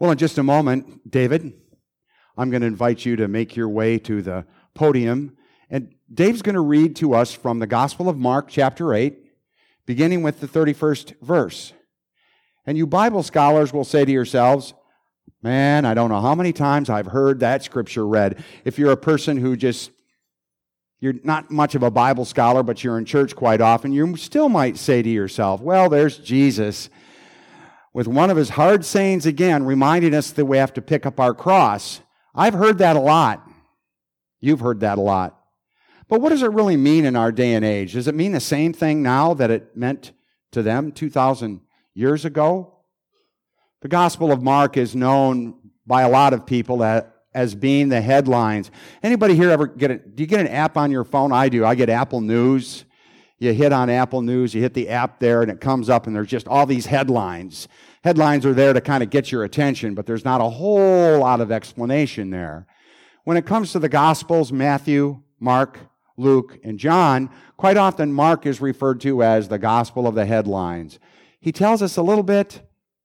Well, in just a moment, David, I'm going to invite you to make your way to the podium. And Dave's going to read to us from the Gospel of Mark, chapter 8, beginning with the 31st verse. And you Bible scholars will say to yourselves, Man, I don't know how many times I've heard that scripture read. If you're a person who just, you're not much of a Bible scholar, but you're in church quite often, you still might say to yourself, Well, there's Jesus with one of his hard sayings again, reminding us that we have to pick up our cross. I've heard that a lot. You've heard that a lot. But what does it really mean in our day and age? Does it mean the same thing now that it meant to them 2,000 years ago? The Gospel of Mark is known by a lot of people as being the headlines. Anybody here ever get it? Do you get an app on your phone? I do. I get Apple News. You hit on Apple News, you hit the app there, and it comes up, and there's just all these headlines. Headlines are there to kind of get your attention, but there's not a whole lot of explanation there. When it comes to the Gospels, Matthew, Mark, Luke, and John, quite often Mark is referred to as the Gospel of the headlines. He tells us a little bit.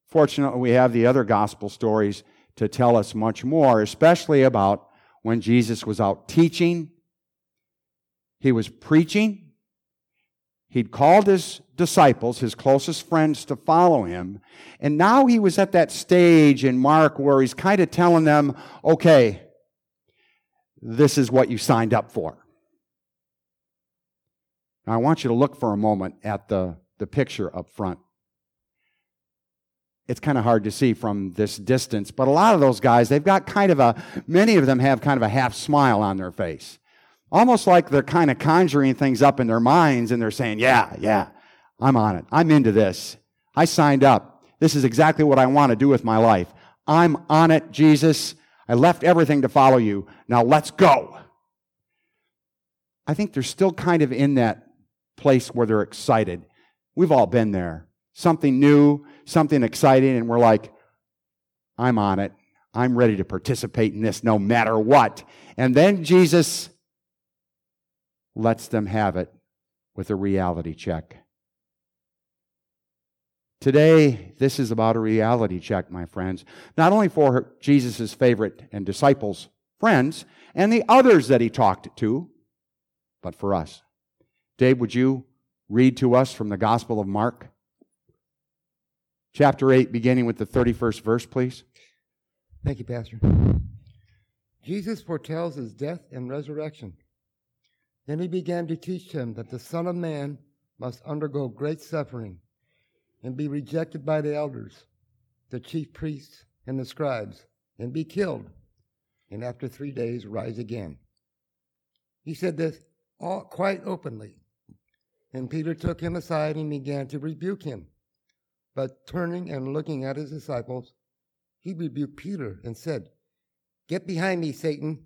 Fortunately, we have the other Gospel stories to tell us much more, especially about when Jesus was out teaching, he was preaching, He'd called his disciples, his closest friends, to follow him. And now he was at that stage in Mark where he's kind of telling them, okay, this is what you signed up for. Now, I want you to look for a moment at the, the picture up front. It's kind of hard to see from this distance, but a lot of those guys, they've got kind of a, many of them have kind of a half smile on their face almost like they're kind of conjuring things up in their minds and they're saying, Yeah, yeah, I'm on it. I'm into this. I signed up. This is exactly what I want to do with my life. I'm on it, Jesus. I left everything to follow you. Now let's go. I think they're still kind of in that place where they're excited. We've all been there. Something new, something exciting, and we're like, I'm on it. I'm ready to participate in this no matter what. And then Jesus lets them have it with a reality check. Today, this is about a reality check, my friends. Not only for Jesus' favorite and disciples' friends and the others that he talked to, but for us. Dave, would you read to us from the Gospel of Mark? Chapter 8, beginning with the 31st verse, please. Thank you, Pastor. Jesus foretells his death and resurrection. Then he began to teach them that the Son of Man must undergo great suffering and be rejected by the elders, the chief priests, and the scribes, and be killed, and after three days rise again. He said this all quite openly. And Peter took him aside and began to rebuke him. But turning and looking at his disciples, he rebuked Peter and said, Get behind me, Satan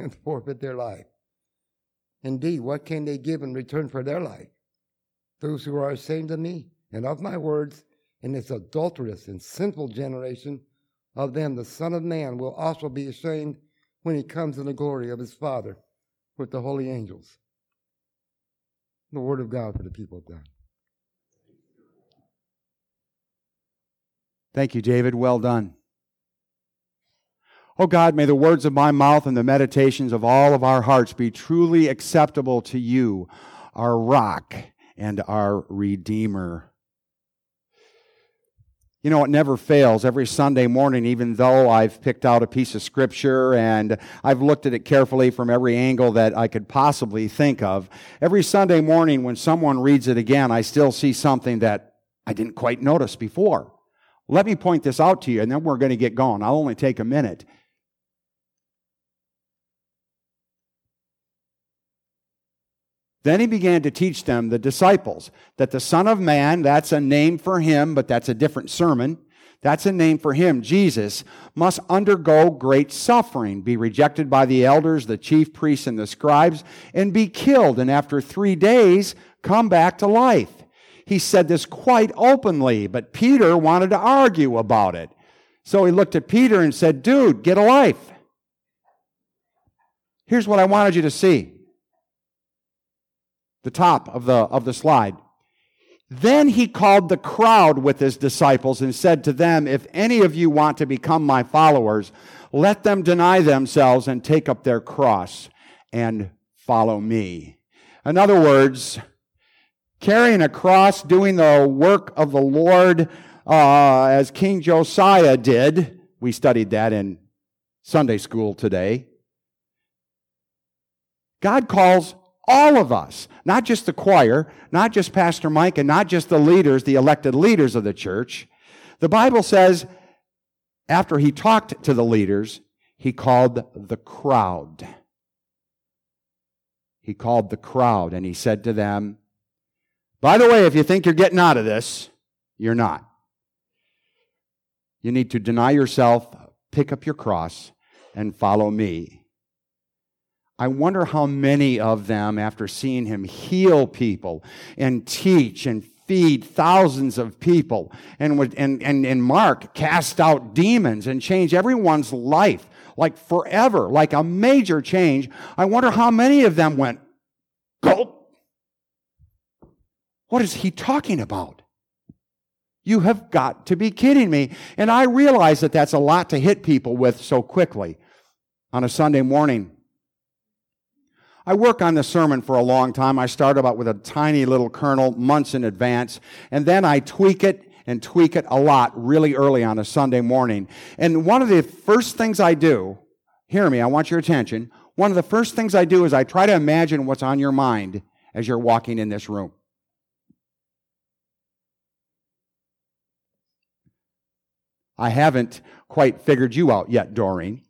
and forfeit their life. Indeed, what can they give in return for their life? Those who are ashamed of me and of my words in this adulterous and sinful generation, of them the Son of Man will also be ashamed when he comes in the glory of his Father with the holy angels. The word of God for the people of God. Thank you, David. Well done. Oh God, may the words of my mouth and the meditations of all of our hearts be truly acceptable to you, our rock and our redeemer. You know, it never fails. Every Sunday morning, even though I've picked out a piece of scripture and I've looked at it carefully from every angle that I could possibly think of, every Sunday morning when someone reads it again, I still see something that I didn't quite notice before. Let me point this out to you, and then we're going to get going. I'll only take a minute. Then he began to teach them, the disciples, that the Son of Man, that's a name for him, but that's a different sermon. that's a name for him, Jesus, must undergo great suffering, be rejected by the elders, the chief priests, and the scribes, and be killed, and after three days come back to life. He said this quite openly, but Peter wanted to argue about it. So he looked at Peter and said, Dude, get a life. Here's what I wanted you to see the top of the, of the slide. Then he called the crowd with his disciples and said to them, If any of you want to become my followers, let them deny themselves and take up their cross and follow me. In other words, carrying a cross, doing the work of the Lord uh, as King Josiah did. We studied that in Sunday school today. God calls all of us, not just the choir, not just Pastor Mike, and not just the leaders, the elected leaders of the church. The Bible says, after he talked to the leaders, he called the crowd. He called the crowd and he said to them, By the way, if you think you're getting out of this, you're not. You need to deny yourself, pick up your cross, and follow me. I wonder how many of them, after seeing him heal people and teach and feed thousands of people, and, would, and, and, and Mark cast out demons and change everyone's life, like forever, like a major change. I wonder how many of them went, Gulp! What is he talking about? You have got to be kidding me. And I realize that that's a lot to hit people with so quickly on a Sunday morning I work on the sermon for a long time. I start about with a tiny little kernel months in advance, and then I tweak it and tweak it a lot really early on a Sunday morning. And one of the first things I do, hear me, I want your attention. One of the first things I do is I try to imagine what's on your mind as you're walking in this room. I haven't quite figured you out yet, Doreen.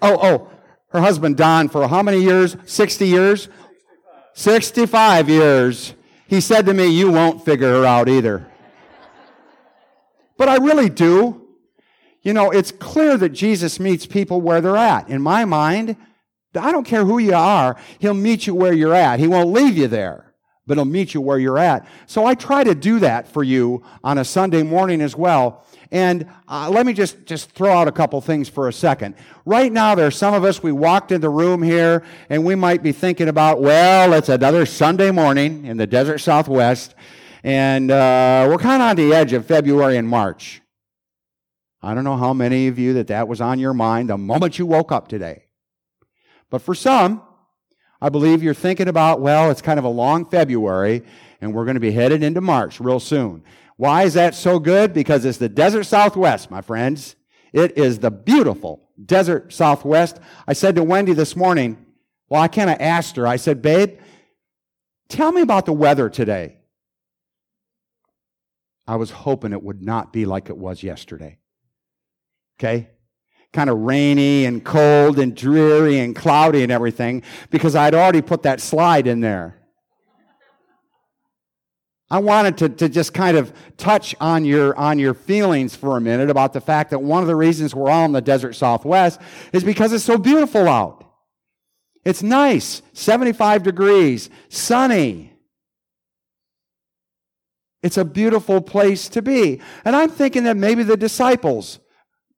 Oh, oh, her husband Don for how many years? 60 years? 65 years. He said to me, You won't figure her out either. But I really do. You know, it's clear that Jesus meets people where they're at. In my mind, I don't care who you are, He'll meet you where you're at. He won't leave you there, but He'll meet you where you're at. So I try to do that for you on a Sunday morning as well. And uh, let me just, just throw out a couple things for a second. Right now, there are some of us, we walked in the room here, and we might be thinking about, well, it's another Sunday morning in the desert southwest, and uh, we're kind of on the edge of February and March. I don't know how many of you that that was on your mind the moment you woke up today. But for some, I believe you're thinking about, well, it's kind of a long February, and we're going to be headed into March real soon. Why is that so good? Because it's the desert southwest, my friends. It is the beautiful desert southwest. I said to Wendy this morning, well, I kind of asked her, I said, babe, tell me about the weather today. I was hoping it would not be like it was yesterday. Okay? Kind of rainy and cold and dreary and cloudy and everything because I'd already put that slide in there. I wanted to, to just kind of touch on your, on your feelings for a minute about the fact that one of the reasons we're all in the desert southwest is because it's so beautiful out. It's nice, 75 degrees, sunny. It's a beautiful place to be. And I'm thinking that maybe the disciples,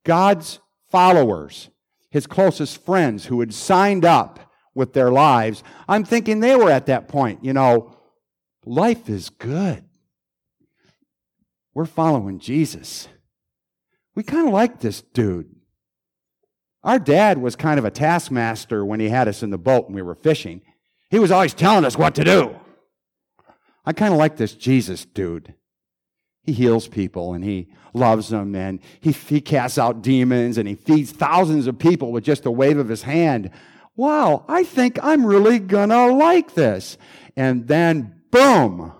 God's followers, his closest friends who had signed up with their lives, I'm thinking they were at that point, you know, Life is good. We're following Jesus. We kind of like this dude. Our dad was kind of a taskmaster when he had us in the boat and we were fishing. He was always telling us what to do. I kind of like this Jesus dude. He heals people and he loves them and he, he casts out demons and he feeds thousands of people with just a wave of his hand. Wow, I think I'm really gonna like this. And then Boom.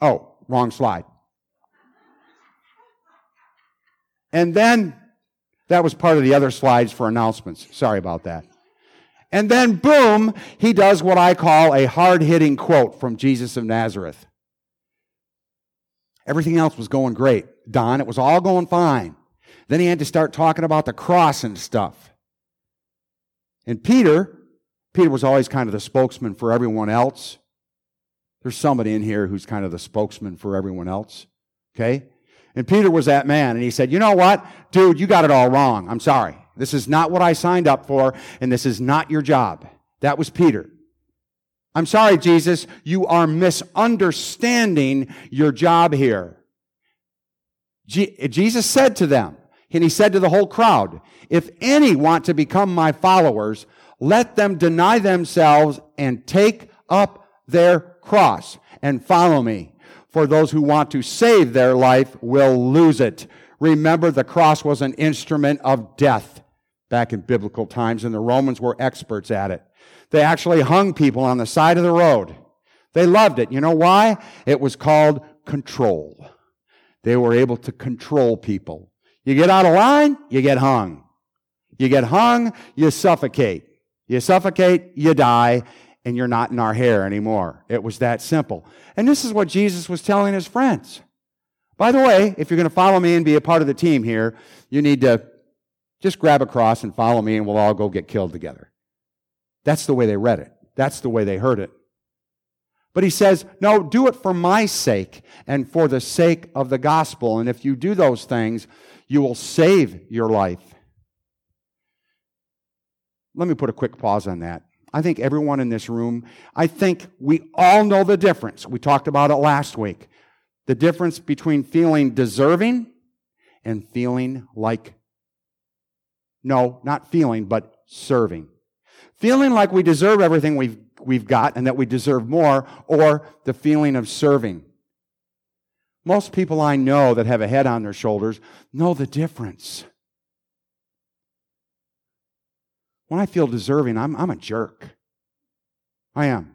Oh, wrong slide. And then that was part of the other slides for announcements. Sorry about that. And then, boom, he does what I call a hard hitting quote from Jesus of Nazareth. Everything else was going great. Don, it was all going fine. Then he had to start talking about the cross and stuff. And Peter, Peter was always kind of the spokesman for everyone else. There's somebody in here who's kind of the spokesman for everyone else. Okay? And Peter was that man, and he said, You know what? Dude, you got it all wrong. I'm sorry. This is not what I signed up for, and this is not your job. That was Peter. I'm sorry, Jesus, you are misunderstanding your job here. Jesus said to them, and he said to the whole crowd, if any want to become my followers, let them deny themselves and take up their cross and follow me. For those who want to save their life will lose it. Remember, the cross was an instrument of death back in biblical times, and the Romans were experts at it. They actually hung people on the side of the road. They loved it. You know why? It was called control. They were able to control people. You get out of line, you get hung. You get hung, you suffocate. You suffocate, you die, and you're not in our hair anymore. It was that simple. And this is what Jesus was telling his friends. By the way, if you're going to follow me and be a part of the team here, you need to just grab a cross and follow me, and we'll all go get killed together. That's the way they read it. That's the way they heard it. But he says, no, do it for my sake and for the sake of the gospel. And if you do those things, you will save your life. Let me put a quick pause on that. I think everyone in this room, I think we all know the difference. We talked about it last week. The difference between feeling deserving and feeling like, no, not feeling, but serving. Feeling like we deserve everything we've, we've got and that we deserve more, or the feeling of serving. Most people I know that have a head on their shoulders know the difference. When I feel deserving, I'm, I'm a jerk. I am.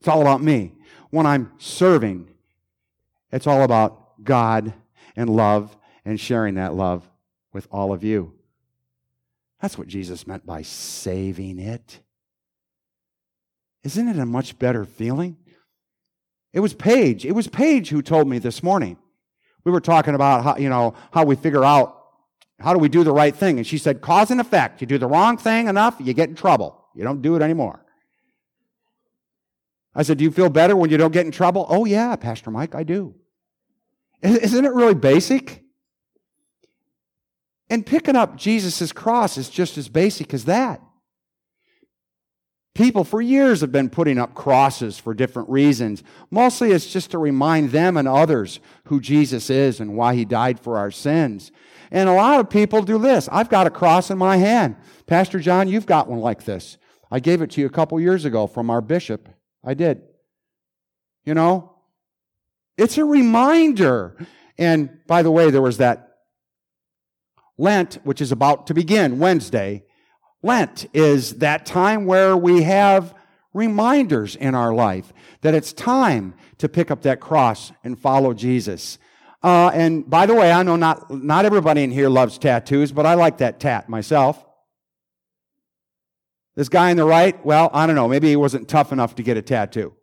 It's all about me. When I'm serving, it's all about God and love and sharing that love with all of you. That's what Jesus meant by saving it. Isn't it a much better feeling? It was Paige. It was Paige who told me this morning. We were talking about how, you know, how we figure out how do we do the right thing. And she said, cause and effect. You do the wrong thing enough, you get in trouble. You don't do it anymore. I said, Do you feel better when you don't get in trouble? Oh, yeah, Pastor Mike, I do. Isn't it really basic? And picking up Jesus' cross is just as basic as that. People for years have been putting up crosses for different reasons. Mostly it's just to remind them and others who Jesus is and why he died for our sins. And a lot of people do this. I've got a cross in my hand. Pastor John, you've got one like this. I gave it to you a couple years ago from our bishop. I did. You know, it's a reminder. And by the way, there was that Lent, which is about to begin Wednesday, Lent is that time where we have reminders in our life that it's time to pick up that cross and follow Jesus. Uh, and by the way, I know not, not everybody in here loves tattoos, but I like that tat myself. This guy on the right, well, I don't know, maybe he wasn't tough enough to get a tattoo.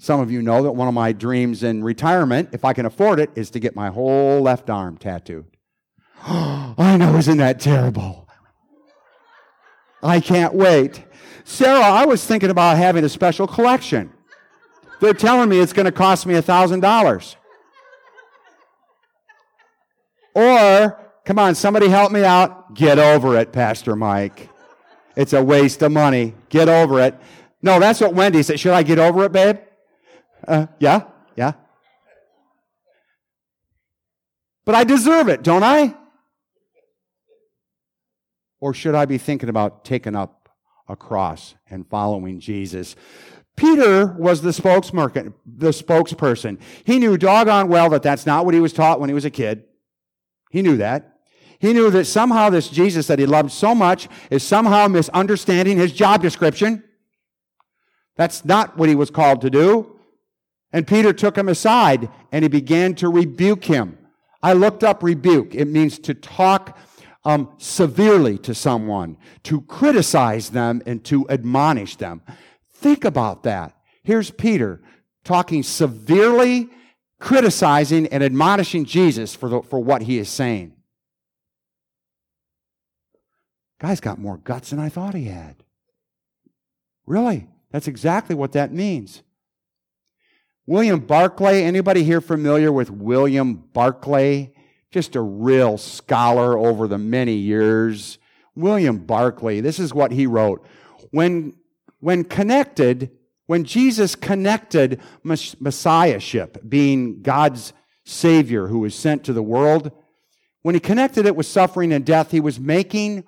Some of you know that one of my dreams in retirement, if I can afford it, is to get my whole left arm tattooed. I know, isn't that terrible? I can't wait. Sarah, I was thinking about having a special collection. They're telling me it's going to cost me $1,000. Or, come on, somebody help me out. Get over it, Pastor Mike. It's a waste of money. Get over it. No, that's what Wendy said. Should I get over it, babe? Uh, yeah, yeah. But I deserve it, don't I? Or should I be thinking about taking up a cross and following Jesus? Peter was the spokesperson, the spokesperson. He knew doggone well that that's not what he was taught when he was a kid. He knew that. He knew that somehow this Jesus that he loved so much is somehow misunderstanding his job description. That's not what he was called to do. And Peter took him aside and he began to rebuke him. I looked up rebuke. It means to talk um, severely to someone, to criticize them and to admonish them. Think about that. Here's Peter talking severely, criticizing and admonishing Jesus for, the, for what he is saying. Guy's got more guts than I thought he had. Really? That's exactly what that means. William Barclay, anybody here familiar with William Barclay? Just a real scholar over the many years. William Barclay, this is what he wrote. When, when connected, when Jesus connected messiahship, being God's Savior who was sent to the world, when he connected it with suffering and death, he was making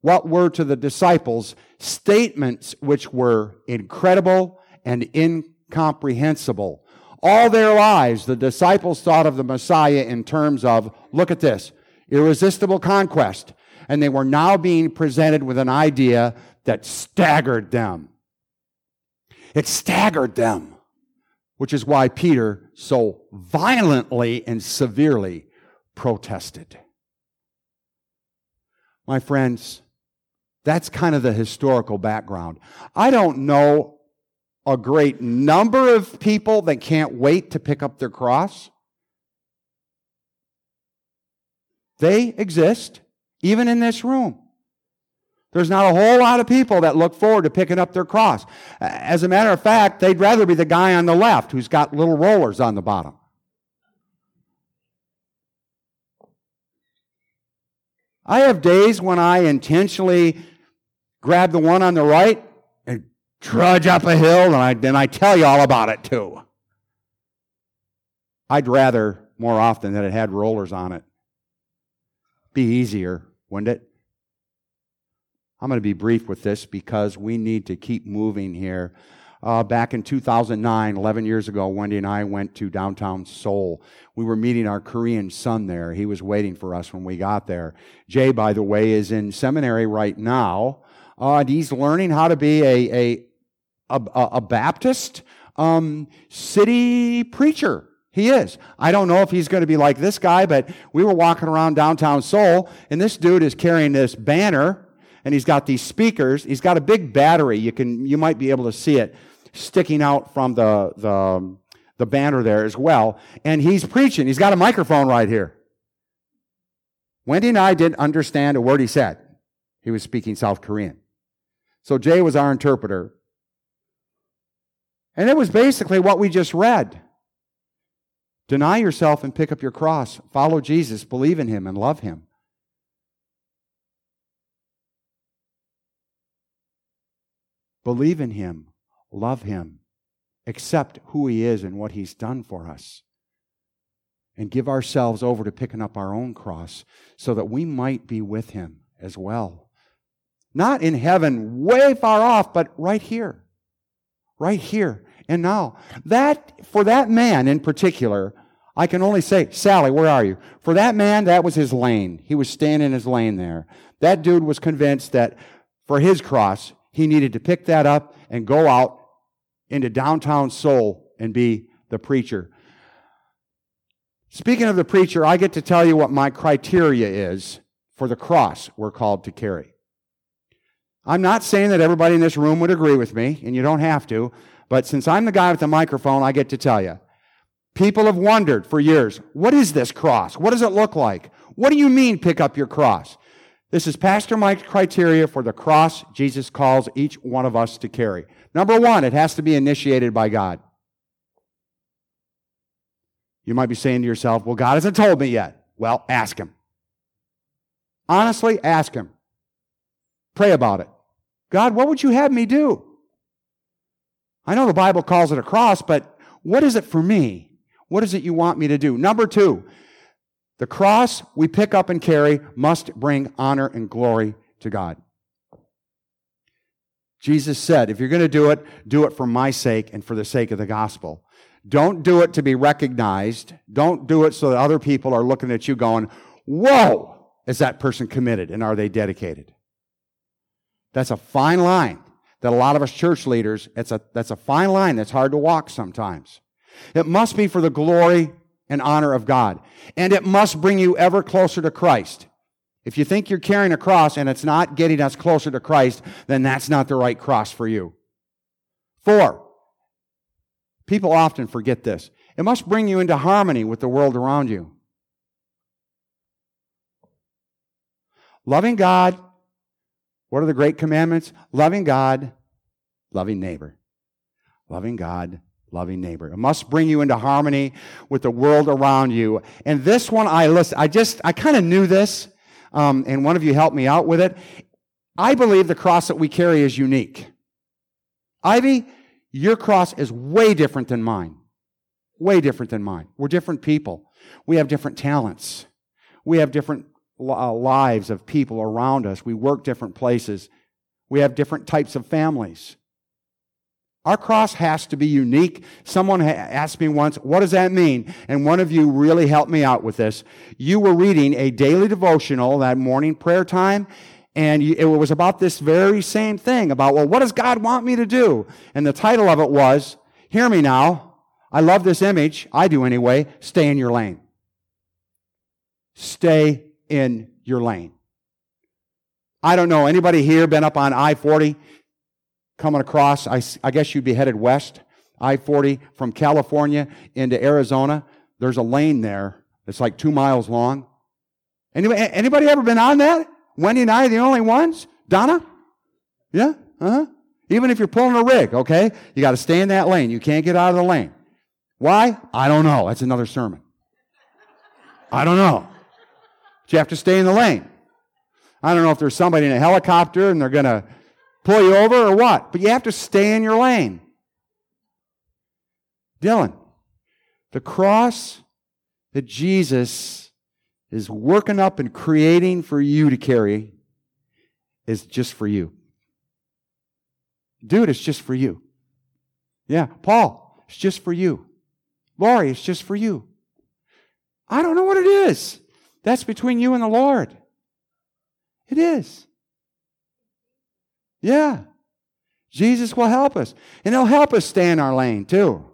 what were to the disciples statements which were incredible and incomprehensible. All their lives, the disciples thought of the Messiah in terms of, look at this, irresistible conquest. And they were now being presented with an idea that staggered them. It staggered them, which is why Peter so violently and severely protested. My friends, that's kind of the historical background. I don't know a great number of people that can't wait to pick up their cross. They exist, even in this room. There's not a whole lot of people that look forward to picking up their cross. As a matter of fact, they'd rather be the guy on the left who's got little rollers on the bottom. I have days when I intentionally grab the one on the right and trudge up a hill, and I, then I tell you all about it too. I'd rather more often that it had rollers on it. Be easier, wouldn't it? I'm going to be brief with this because we need to keep moving here. Uh, back in 2009, 11 years ago, Wendy and I went to downtown Seoul. We were meeting our Korean son there. He was waiting for us when we got there. Jay, by the way, is in seminary right now. Uh, and he's learning how to be a, a, a, a Baptist um, city preacher. He is. I don't know if he's going to be like this guy, but we were walking around downtown Seoul, and this dude is carrying this banner, and he's got these speakers. He's got a big battery. You can, you might be able to see it sticking out from the, the, um, the banner there as well. And he's preaching. He's got a microphone right here. Wendy and I didn't understand a word he said. He was speaking South Korean. So Jay was our interpreter. And it was basically what we just read. Deny yourself and pick up your cross. Follow Jesus, believe in him, and love him. Believe in him, love him, accept who he is and what he's done for us, and give ourselves over to picking up our own cross so that we might be with him as well. Not in heaven, way far off, but right here. Right here and now. That, for that man in particular, I can only say, Sally, where are you? For that man, that was his lane. He was staying in his lane there. That dude was convinced that for his cross, he needed to pick that up and go out into downtown Seoul and be the preacher. Speaking of the preacher, I get to tell you what my criteria is for the cross we're called to carry. I'm not saying that everybody in this room would agree with me, and you don't have to, but since I'm the guy with the microphone, I get to tell you. People have wondered for years what is this cross? What does it look like? What do you mean, pick up your cross? This is Pastor Mike's criteria for the cross Jesus calls each one of us to carry. Number one, it has to be initiated by God. You might be saying to yourself, well, God hasn't told me yet. Well, ask Him. Honestly, ask Him. Pray about it. God, what would you have me do? I know the Bible calls it a cross, but what is it for me? What is it you want me to do? Number two, the cross we pick up and carry must bring honor and glory to God. Jesus said, if you're going to do it, do it for my sake and for the sake of the gospel. Don't do it to be recognized. Don't do it so that other people are looking at you going, whoa, is that person committed and are they dedicated? That's a fine line that a lot of us church leaders, it's a, that's a fine line that's hard to walk sometimes. It must be for the glory and honor of God. And it must bring you ever closer to Christ. If you think you're carrying a cross and it's not getting us closer to Christ, then that's not the right cross for you. Four, People often forget this. It must bring you into harmony with the world around you. Loving God, what are the great commandments? Loving God, loving neighbor. Loving God, loving neighbor. It must bring you into harmony with the world around you. And this one, I listen, I just, I kind of knew this, um, and one of you helped me out with it. I believe the cross that we carry is unique. Ivy, your cross is way different than mine. Way different than mine. We're different people. We have different talents. We have different uh, lives of people around us. We work different places. We have different types of families. Our cross has to be unique. Someone asked me once, what does that mean? And one of you really helped me out with this. You were reading a daily devotional, that morning prayer time, and it was about this very same thing about, well, what does God want me to do? And the title of it was, Hear me now. I love this image. I do anyway. Stay in your lane. Stay in your lane. I don't know. Anybody here been up on I 40 coming across? I, I guess you'd be headed west. I 40 from California into Arizona. There's a lane there. It's like two miles long. Anybody, anybody ever been on that? Wendy and I are the only ones? Donna? Yeah? Uh-huh. Even if you're pulling a rig, okay? You got to stay in that lane. You can't get out of the lane. Why? I don't know. That's another sermon. I don't know. But you have to stay in the lane. I don't know if there's somebody in a helicopter and they're going to pull you over or what, but you have to stay in your lane. Dylan, the cross that Jesus is working up and creating for you to carry is just for you. Dude, it's just for you. Yeah, Paul, it's just for you. Lori, it's just for you. I don't know what it is. That's between you and the Lord. It is. Yeah. Jesus will help us. And he'll help us stay in our lane too.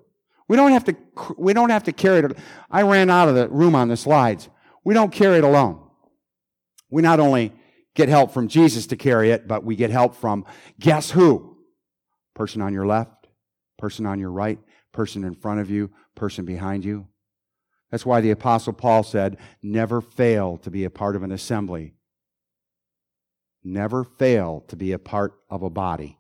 We don't have to we don't have to carry it. I ran out of the room on the slides. We don't carry it alone. We not only get help from Jesus to carry it, but we get help from guess who? Person on your left, person on your right, person in front of you, person behind you. That's why the Apostle Paul said, never fail to be a part of an assembly. Never fail to be a part of a body.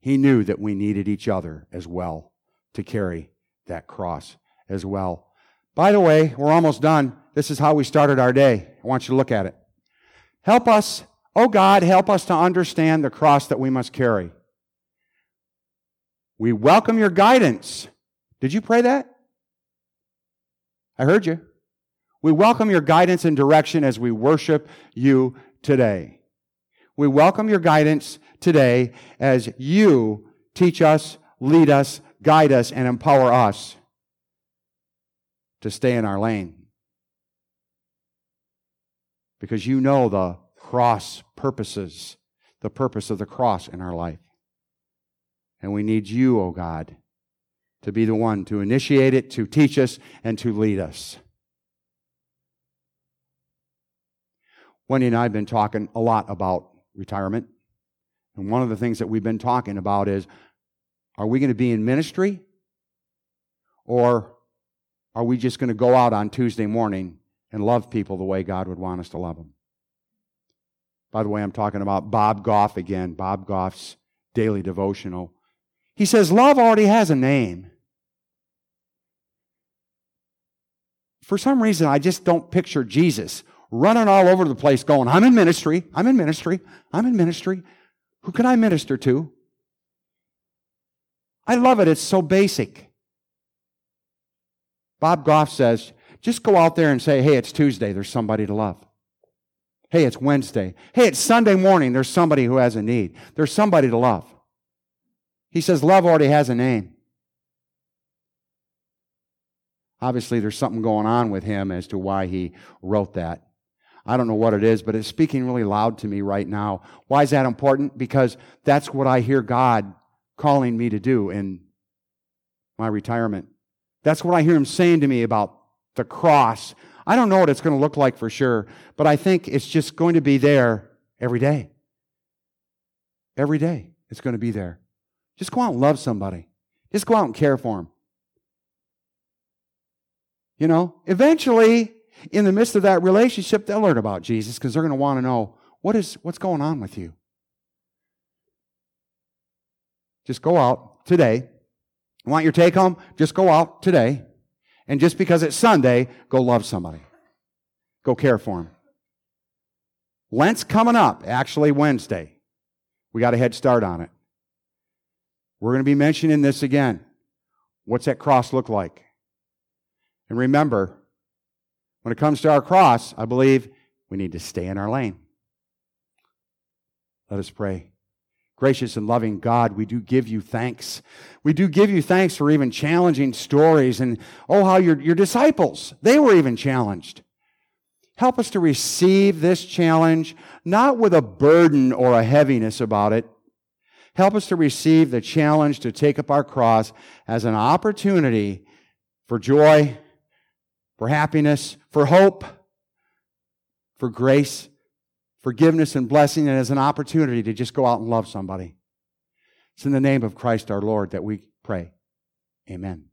He knew that we needed each other as well to carry that cross as well. By the way, we're almost done. This is how we started our day. I want you to look at it. Help us, oh God, help us to understand the cross that we must carry. We welcome your guidance. Did you pray that? I heard you. We welcome your guidance and direction as we worship you today. We welcome your guidance today as you teach us, lead us, guide us, and empower us to stay in our lane. Because you know the cross purposes, the purpose of the cross in our life. And we need you, O oh God, to be the one to initiate it, to teach us, and to lead us. Wendy and I have been talking a lot about retirement. And one of the things that we've been talking about is are we going to be in ministry or are we just going to go out on Tuesday morning and love people the way God would want us to love them? By the way, I'm talking about Bob Goff again, Bob Goff's daily devotional. He says, Love already has a name. For some reason, I just don't picture Jesus running all over the place going, I'm in ministry, I'm in ministry, I'm in ministry. Who can I minister to? I love it. It's so basic. Bob Goff says, just go out there and say, hey, it's Tuesday, there's somebody to love. Hey, it's Wednesday. Hey, it's Sunday morning, there's somebody who has a need. There's somebody to love. He says, love already has a name. Obviously, there's something going on with him as to why he wrote that. I don't know what it is, but it's speaking really loud to me right now. Why is that important? Because that's what I hear God calling me to do in my retirement. That's what I hear him saying to me about the cross. I don't know what it's going to look like for sure, but I think it's just going to be there every day. Every day, it's going to be there. Just go out and love somebody. Just go out and care for them. You know, eventually, in the midst of that relationship, they'll learn about Jesus because they're going to want to know what is what's going on with you. Just go out today. Want your take home? Just go out today. And just because it's Sunday, go love somebody. Go care for them. Lent's coming up, actually Wednesday. We got a head start on it. We're going to be mentioning this again. What's that cross look like? And remember, when it comes to our cross, I believe we need to stay in our lane. Let us pray. Gracious and loving God, we do give you thanks. We do give you thanks for even challenging stories and, oh, how your, your disciples, they were even challenged. Help us to receive this challenge, not with a burden or a heaviness about it. Help us to receive the challenge to take up our cross as an opportunity for joy, for happiness, for hope, for grace, forgiveness, and blessing, and as an opportunity to just go out and love somebody. It's in the name of Christ our Lord that we pray. Amen.